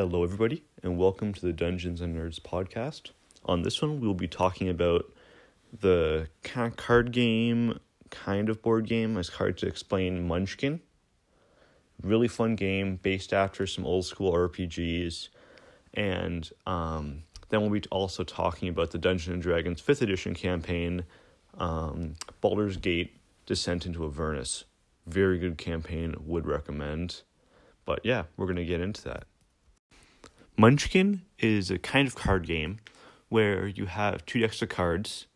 Hello, everybody, and welcome to the Dungeons and Nerds podcast. On this one, we'll be talking about the card game, kind of board game. It's hard to explain. Munchkin, really fun game based after some old school RPGs, and um, then we'll be also talking about the Dungeons and Dragons Fifth Edition campaign, um, Baldur's Gate: Descent into Avernus. Very good campaign. Would recommend. But yeah, we're gonna get into that. Munchkin is a kind of card game where you have two decks of cards,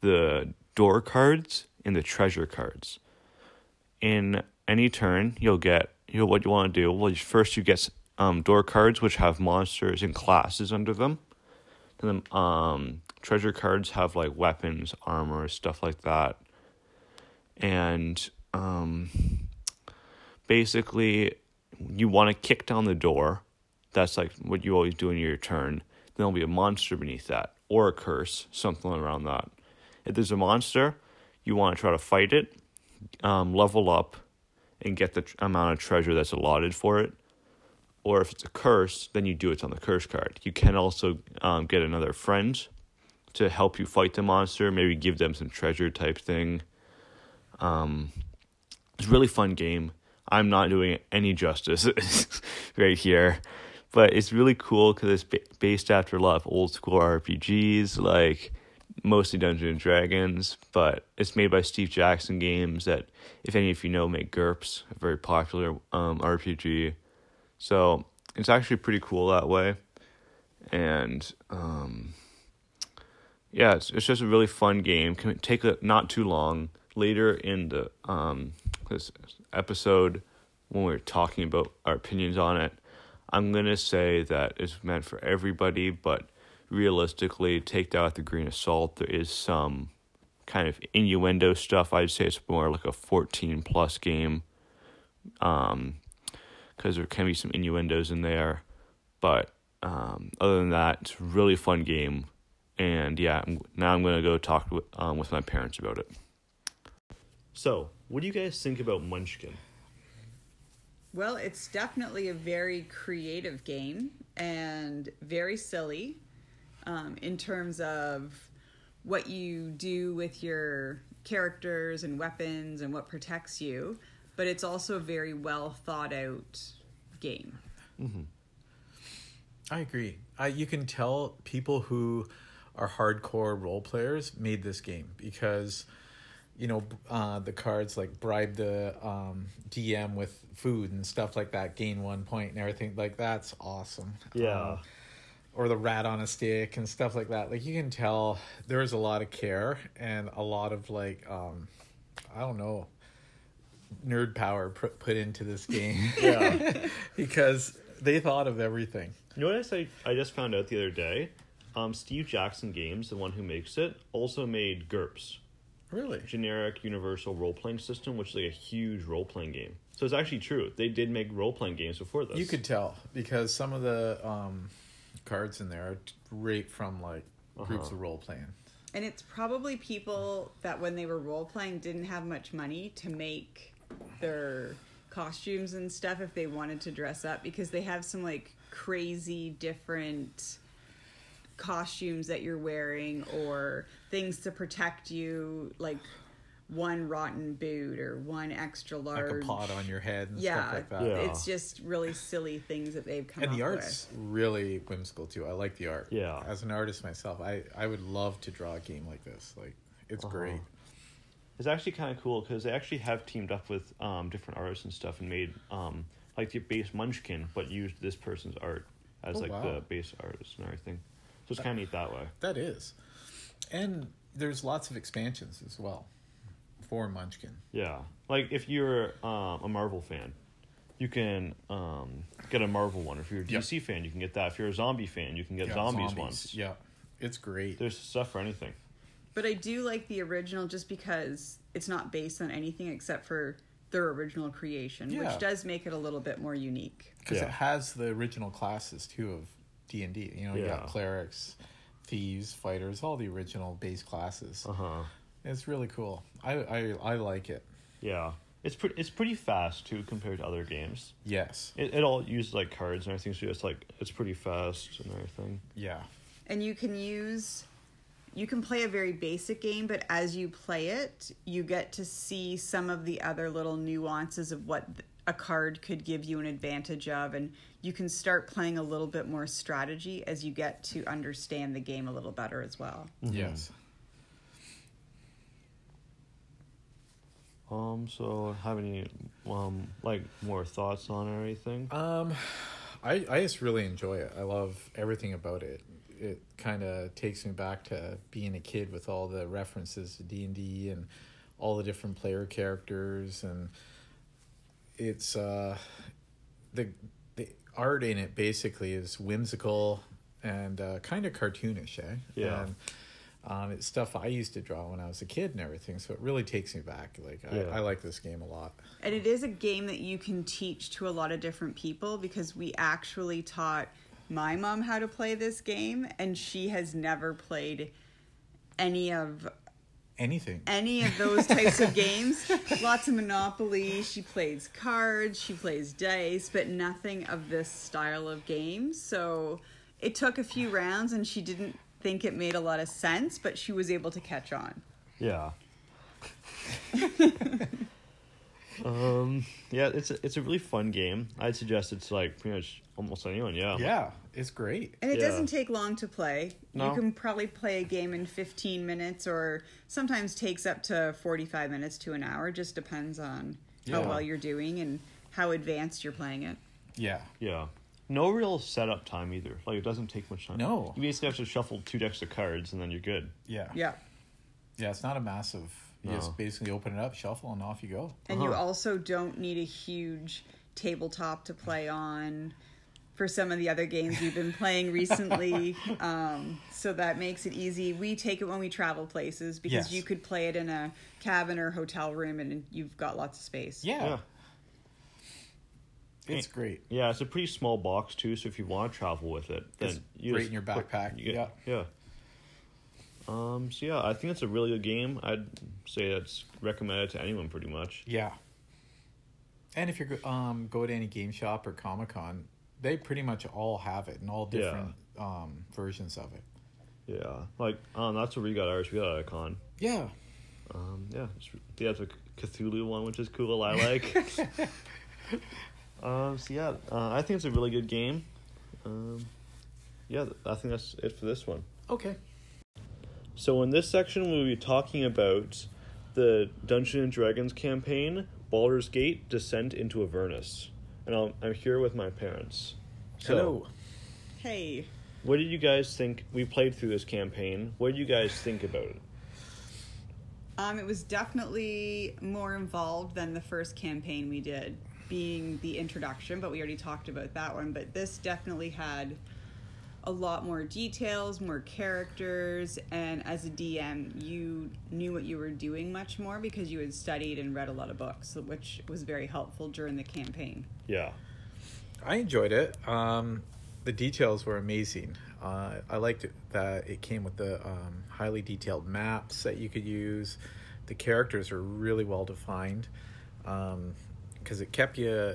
the door cards and the treasure cards. In any turn, you'll get you know what you want to do. Well, first you get um, door cards which have monsters and classes under them. Then um, treasure cards have like weapons, armor, stuff like that. And um, basically, you want to kick down the door that's like what you always do in your turn. Then there'll be a monster beneath that, or a curse, something around that. If there's a monster, you want to try to fight it, um, level up, and get the amount of treasure that's allotted for it. Or if it's a curse, then you do it on the curse card. You can also um, get another friend to help you fight the monster, maybe give them some treasure type thing. Um, it's a really fun game. I'm not doing any justice right here but it's really cool because it's ba- based after a lot of old school RPGs, like mostly Dungeons and Dragons. But it's made by Steve Jackson Games, that if any of you know, make GURPS, a very popular um, RPG. So it's actually pretty cool that way, and um, yeah, it's it's just a really fun game. Can take a, not too long. Later in the um, this episode, when we we're talking about our opinions on it, I'm going to say that it's meant for everybody, but realistically, take that with a grain of salt. There is some kind of innuendo stuff. I'd say it's more like a 14 plus game um, because there can be some innuendos in there. But um, other than that, it's a really fun game. And yeah, now I'm going to go talk with, um, with my parents about it. So, what do you guys think about Munchkin? Well, it's definitely a very creative game and very silly um, in terms of what you do with your characters and weapons and what protects you. But it's also a very well thought out game. Mm-hmm. I agree. You can tell people who are hardcore role players made this game because you know uh, the cards like bribe the um, DM with food and stuff like that, gain one point and everything like that's awesome. Yeah. Um, or the rat on a stick and stuff like that. Like you can tell there's a lot of care and a lot of like um, I don't know nerd power put put into this game. Yeah. because they thought of everything. You know what I, say? I just found out the other day? Um, Steve Jackson Games, the one who makes it, also made GURPS. Really? Generic Universal Role Playing System, which is like a huge role playing game. So it's actually true. They did make role playing games before this. You could tell because some of the um, cards in there are right from like groups Uh-huh. of role playing. And it's probably people that when they were role playing didn't have much money to make their costumes and stuff if they wanted to dress up because they have some like crazy different costumes that you're wearing or things to protect you like one rotten boot or one extra large Like a pot on your head and yeah, stuff like that. Yeah. it's just really silly things that they've come And up the art's really whimsical too. I like the art. Yeah. As an artist myself, I, I would love to draw a game like this. Like it's Uh-huh. great. It's actually kind of cool because they actually have teamed up with um, different artists and stuff and made um, like the base Munchkin, but used this person's art as Oh, like wow. the base artist and everything. So it's kind of neat that way. That is. And there's lots of expansions as well for Munchkin. Yeah, like if you're um, a Marvel fan, you can um, get a Marvel one. If you're a Yep. DC fan, you can get that. If you're a zombie fan, you can get Yeah, zombies, ones. Yeah. It's great. There's stuff for anything. But I do like the original just because it's not based on anything except for their original creation, Yeah. which does make it a little bit more unique. because Yeah. it has the original classes too of D and D. You know, you Yeah. got clerics, thieves, fighters, all the original base classes. Uh huh. It's really cool. I, I I like it. Yeah. It's pretty. It's pretty fast too compared to other games. Yes. It, it all uses like cards and everything, so it's like it's pretty fast and everything. Yeah. and you can use you can play a very basic game but as you play it you get to see some of the other little nuances of what th- a card could give you an advantage of and you can start playing a little bit more strategy as you get to understand the game a little better as well Yes. Um. So, have any um like more thoughts on it or anything? Um, I I just really enjoy it. I love everything about it. It kind of takes me back to being a kid with all the references to D and D and all the different player characters, and it's uh, the the art in it basically is whimsical and uh, kind of cartoonish, eh? Yeah. And, um, it's stuff I used to draw when I was a kid and everything, so it really takes me back. Like Yeah. I, I like this game a lot. and it is a game that you can teach to a lot of different people because we actually taught my mom how to play this game and she has never played any of Anything. any of those types of games. Lots of Monopoly. She plays cards. She plays dice, but nothing of this style of games. So it took a few rounds, and she didn't think it made a lot of sense, but she was able to catch on. Yeah. um. Yeah. It's a, it's a really fun game. I'd suggest it's like pretty much almost anyone. Yeah. Yeah, it's great. And it Yeah. doesn't take long to play. No. You can probably play a game in 15 minutes or sometimes takes up to 45 minutes to an hour. Just depends on how well you're doing and how advanced you're playing it. Yeah. Yeah. No real setup time either. Like it doesn't take much time. No. You basically have to shuffle two decks of cards and then you're good. Yeah. Yeah. Yeah, it's not a massive. You No. just basically open it up, shuffle, and off you go. And you Uh-huh. also don't need a huge tabletop to play on for some of the other games we've been playing recently. um, so that makes it easy. We take it when we travel places because Yes. you could play it in a cabin or hotel room and you've got lots of space. Yeah. Yeah. It's great. Yeah, it's a pretty small box too, so if you want to travel with it, then It's you right just in your put- backpack, yeah. Yeah. Um. So yeah, I think it's a really good game. I'd say it's recommended to anyone pretty much. Yeah. And if you go, um go to any game shop or Comic Con, they pretty much all have it and all Yeah. different um versions of it. Yeah. Like um, that's where we got ours. We got a con. Yeah. Um. Yeah. It's, they have the Cthulhu one, which is cool. I like. um. So yeah, uh, I think it's a really good game. Um. Yeah, I think that's it for this one. Okay. So in this section, we'll be talking about the Dungeons and Dragons campaign, Baldur's Gate: Descent into Avernus, and I'll, I'm here with my parents. So, Hello. Hey. what did you guys think? We played through this campaign. What did you guys think about it? Um, it was definitely more involved than the first campaign we did, being the introduction, but we already talked about that one. But this definitely had a lot more details, more characters, and as a DM, you knew what you were doing much more because you had studied and read a lot of books, which was very helpful during the campaign. Yeah, I enjoyed it. Um, the details were amazing. Uh, I liked it that it came with the um, highly detailed maps that you could use. The characters were really well defined because it kept you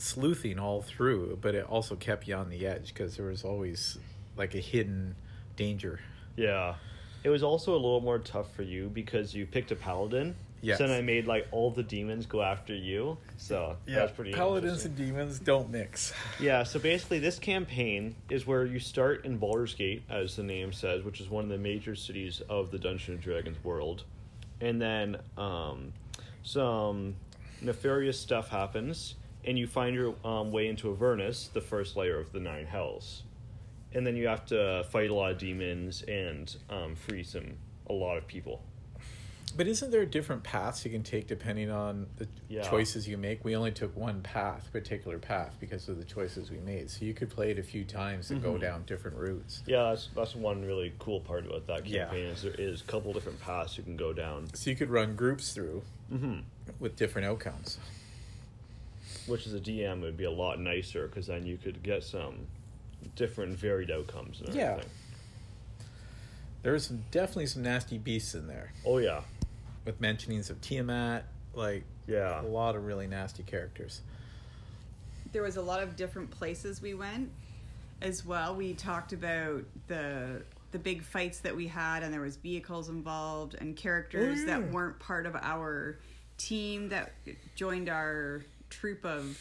sleuthing all through, but it also kept you on the edge because there was always like a hidden danger. yeah. It was also a little more tough for you because you picked a paladin. Yes. So then I made like all the demons go after you. So yeah. that's pretty. Paladins and demons don't mix. Yeah, so basically, this campaign is where you start in Baldur's Gate, as the name says, which is one of the major cities of the Dungeons and Dragons world. And then um, some nefarious stuff happens, and you find your um, way into Avernus, the first layer of the Nine Hells. And then you have to fight a lot of demons and um, free some a lot of people. But isn't there different paths you can take depending on the Yeah. choices you make? We only took one path, particular path, because of the choices we made. So you could play it a few times and go Mm-hmm. down different routes. Yeah, that's, that's one really cool part about that Yeah. campaign is there is a couple different paths you can go down. So you could run groups through Mm-hmm. with different outcomes. Which as a DM would be a lot nicer because then you could get some different varied outcomes and Yeah. everything. There's some, definitely some nasty beasts in there, Oh yeah, with mentionings of Tiamat Like Yeah. a lot of really nasty characters. there was a lot of different places we went as well. We talked about the the big fights that we had and there was vehicles involved and characters Oh, that weren't part of our team that joined our troop of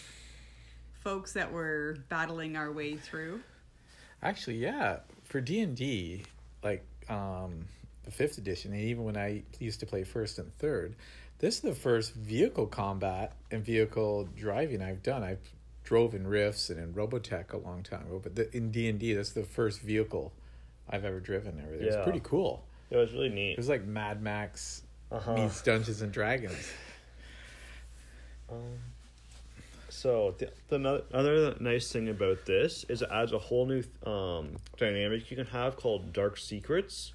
folks that were battling our way through. Actually, yeah, for D and D, like um, the fifth edition, and even when I used to play first and third, this is the first vehicle combat and vehicle driving I've done. I've drove in Rifts and in Robotech a long time ago, but the, in D and D, that's the first vehicle I've ever driven. and Everything. Yeah. It's pretty cool. It was really neat. It was like Mad Max Uh-huh. meets Dungeons and Dragons. Um, so the, the no- other nice thing about this is it adds a whole new um, dynamic you can have called dark secrets,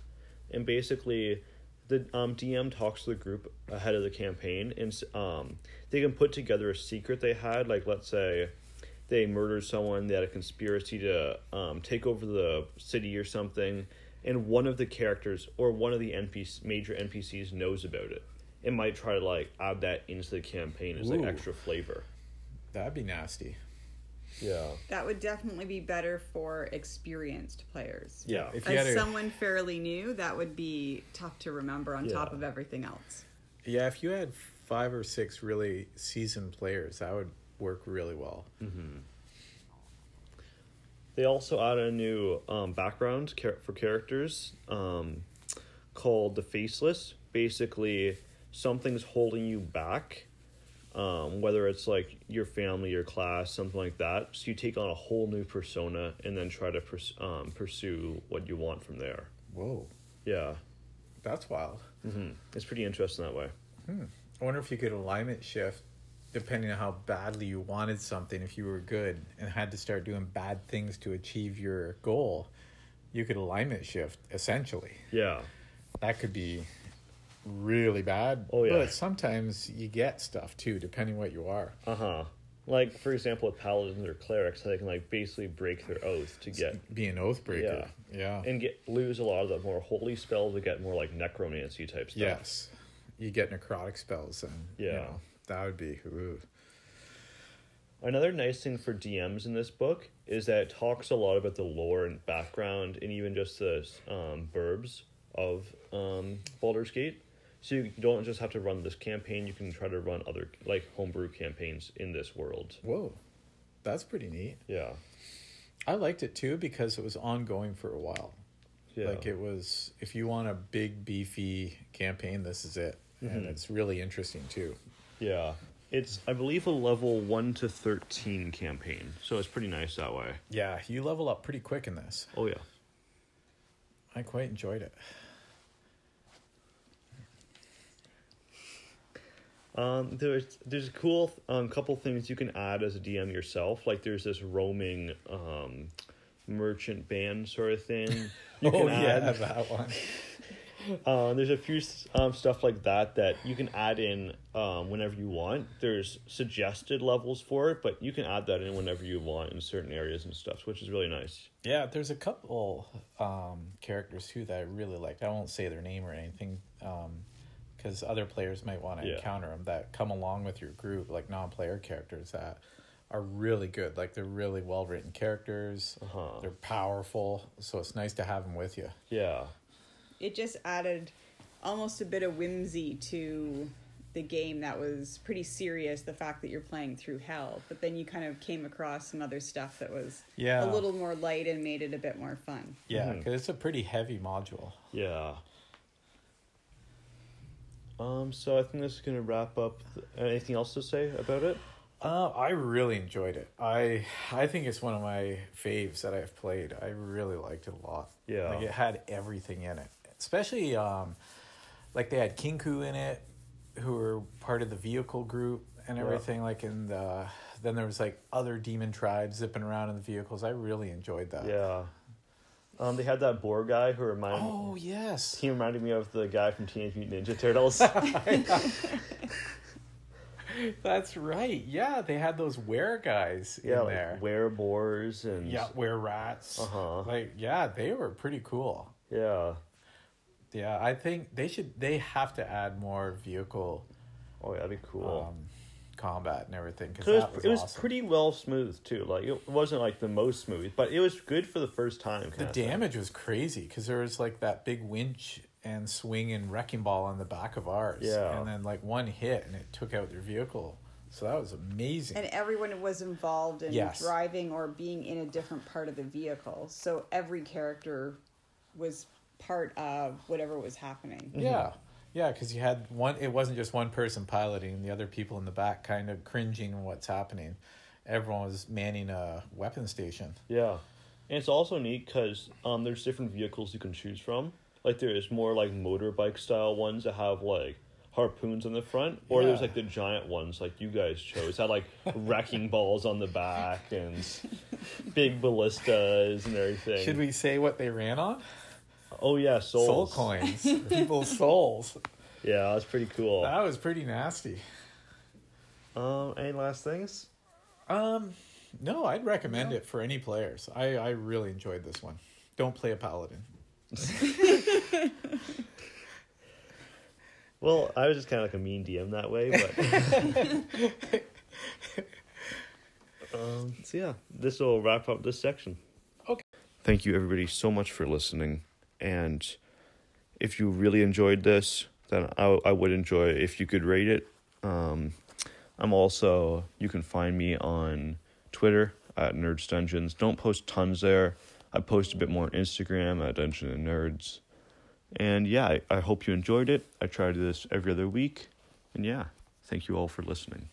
and basically the um, DM talks to the group ahead of the campaign, and um, they can put together a secret they had. Like let's say they murdered someone, they had a conspiracy to um, take over the city or something, and one of the characters or one of the NPC major NPCs knows about it. It might try to like add that into the campaign as like extra flavor. That'd be nasty. Yeah. That would definitely be better for experienced players. Yeah. If you had As a, someone fairly new, that would be tough to remember on top of everything else. yeah, if you had five or six really seasoned players, that would work really well. They also added a new um, background char- for characters um, called the Faceless. Basically, something's holding you back, um, whether it's like your family, your class, something like that. So you take on a whole new persona and then try to pers- um, pursue what you want from there. Whoa, Yeah, that's wild. hmm it's pretty interesting that way. I wonder if you could alignment shift depending on how badly you wanted something. If you were good and had to start doing bad things to achieve your goal, you could alignment shift essentially. Yeah, That could be really bad. Oh, yeah. But sometimes you get stuff too, depending what you are. uh huh. Like for example, with paladins or clerics, they can like basically break their oath to get Be an oath breaker. Yeah. and get lose a lot of the more holy spells to get more like necromancy type stuff. yes. You get necrotic spells and you Yeah. know, that would be ooh. Another nice thing for DMs in this book is that it talks a lot about the lore and background and even just the um, burbs of um, Baldur's Gate. So you don't just have to run this campaign; you can try to run other like homebrew campaigns in this world. Whoa. That's pretty neat. Yeah, I liked it too because it was ongoing for a while. yeah, Like it was, if you want a big beefy campaign, this is it, Mm-hmm. and it's really interesting too. yeah. It's I believe a level one to thirteen campaign, so it's pretty nice that way. Yeah, you level up pretty quick in this. Oh yeah, I quite enjoyed it. Um, there's there's a cool um, couple things you can add as a DM yourself. Like there's this roaming um, merchant band sort of thing. You oh can yeah, add. that one. Uh, there's a few um, stuff like that that you can add in um, whenever you want. There's suggested levels for it, but you can add that in whenever you want in certain areas and stuff, which is really nice. Yeah, there's a couple um, characters too that I really liked. I won't say their name or anything because other players might want to Yeah. encounter them that come along with your group, like non-player characters that are really good. Like they're really well written characters. Uh-huh. They're powerful, so it's nice to have them with you. Yeah, It just added almost a bit of whimsy to the game that was pretty serious the fact that you're playing through hell but then you kind of came across some other stuff that was Yeah. a little more light and made it a bit more fun Yeah, because it's a pretty heavy module. yeah. Um, so I think this is gonna wrap up. th- anything else to say about it? Uh, I really enjoyed it. I I think it's one of my faves that I've played. I really liked it a lot. Yeah. like it had everything in it, especially um, like they had Kenku in it, who were part of the vehicle group and Yeah. everything. Like in the then there was like other demon tribes zipping around in the vehicles. I really enjoyed that. Yeah. Um, they had that boar guy who reminded Oh yes. he reminded me of the guy from Teenage Mutant Ninja Turtles. That's right. Yeah, they had those were guys yeah, in like there. were boars and yeah, were rats. Uh-huh. Like yeah, they were pretty cool. yeah. Yeah, I think they should. They have to add more vehicle Oh, yeah, that'd be cool. um, combat and everything. Because So it was, was, it was awesome. pretty well smooth too. Like it wasn't like the most smooth, but it was good for the first time. The kinda thing. damage was crazy because there was like that big winch and swing and wrecking ball on the back of ours. Yeah. And then like one hit and it took out their vehicle. So that was amazing. And everyone was involved in Yes. driving or being in a different part of the vehicle. So every character was part of whatever was happening. Yeah. Yeah, because you had one, it wasn't just one person piloting, the other people in the back kind of cringing what's happening. Everyone was manning a weapon station. Yeah, and it's also neat because um, there's different vehicles you can choose from. Like there is more like motorbike style ones that have like harpoons on the front, or there's like the giant ones like you guys chose had like wrecking balls on the back and big ballistas and everything. Should we say what they ran on? Oh yeah, souls. Soul souls. coins. People's souls. Yeah, that's pretty cool. That was pretty nasty. Um, any last things? Um, no, I'd recommend it for any players. I, I really enjoyed this one. Don't play a paladin. Well, I was just kind of like a mean DM that way, but. um, so yeah, this will wrap up this section. Okay. Thank you everybody so much for listening, and if you really enjoyed this, then I I would enjoy if you could rate it. Um, I'm also you can find me on Twitter at Nerds Dungeons. Don't post tons there. I post a bit more on Instagram at Dungeon and Nerds. And yeah, I, I hope you enjoyed it. I try to do this every other week. And yeah, thank you all for listening.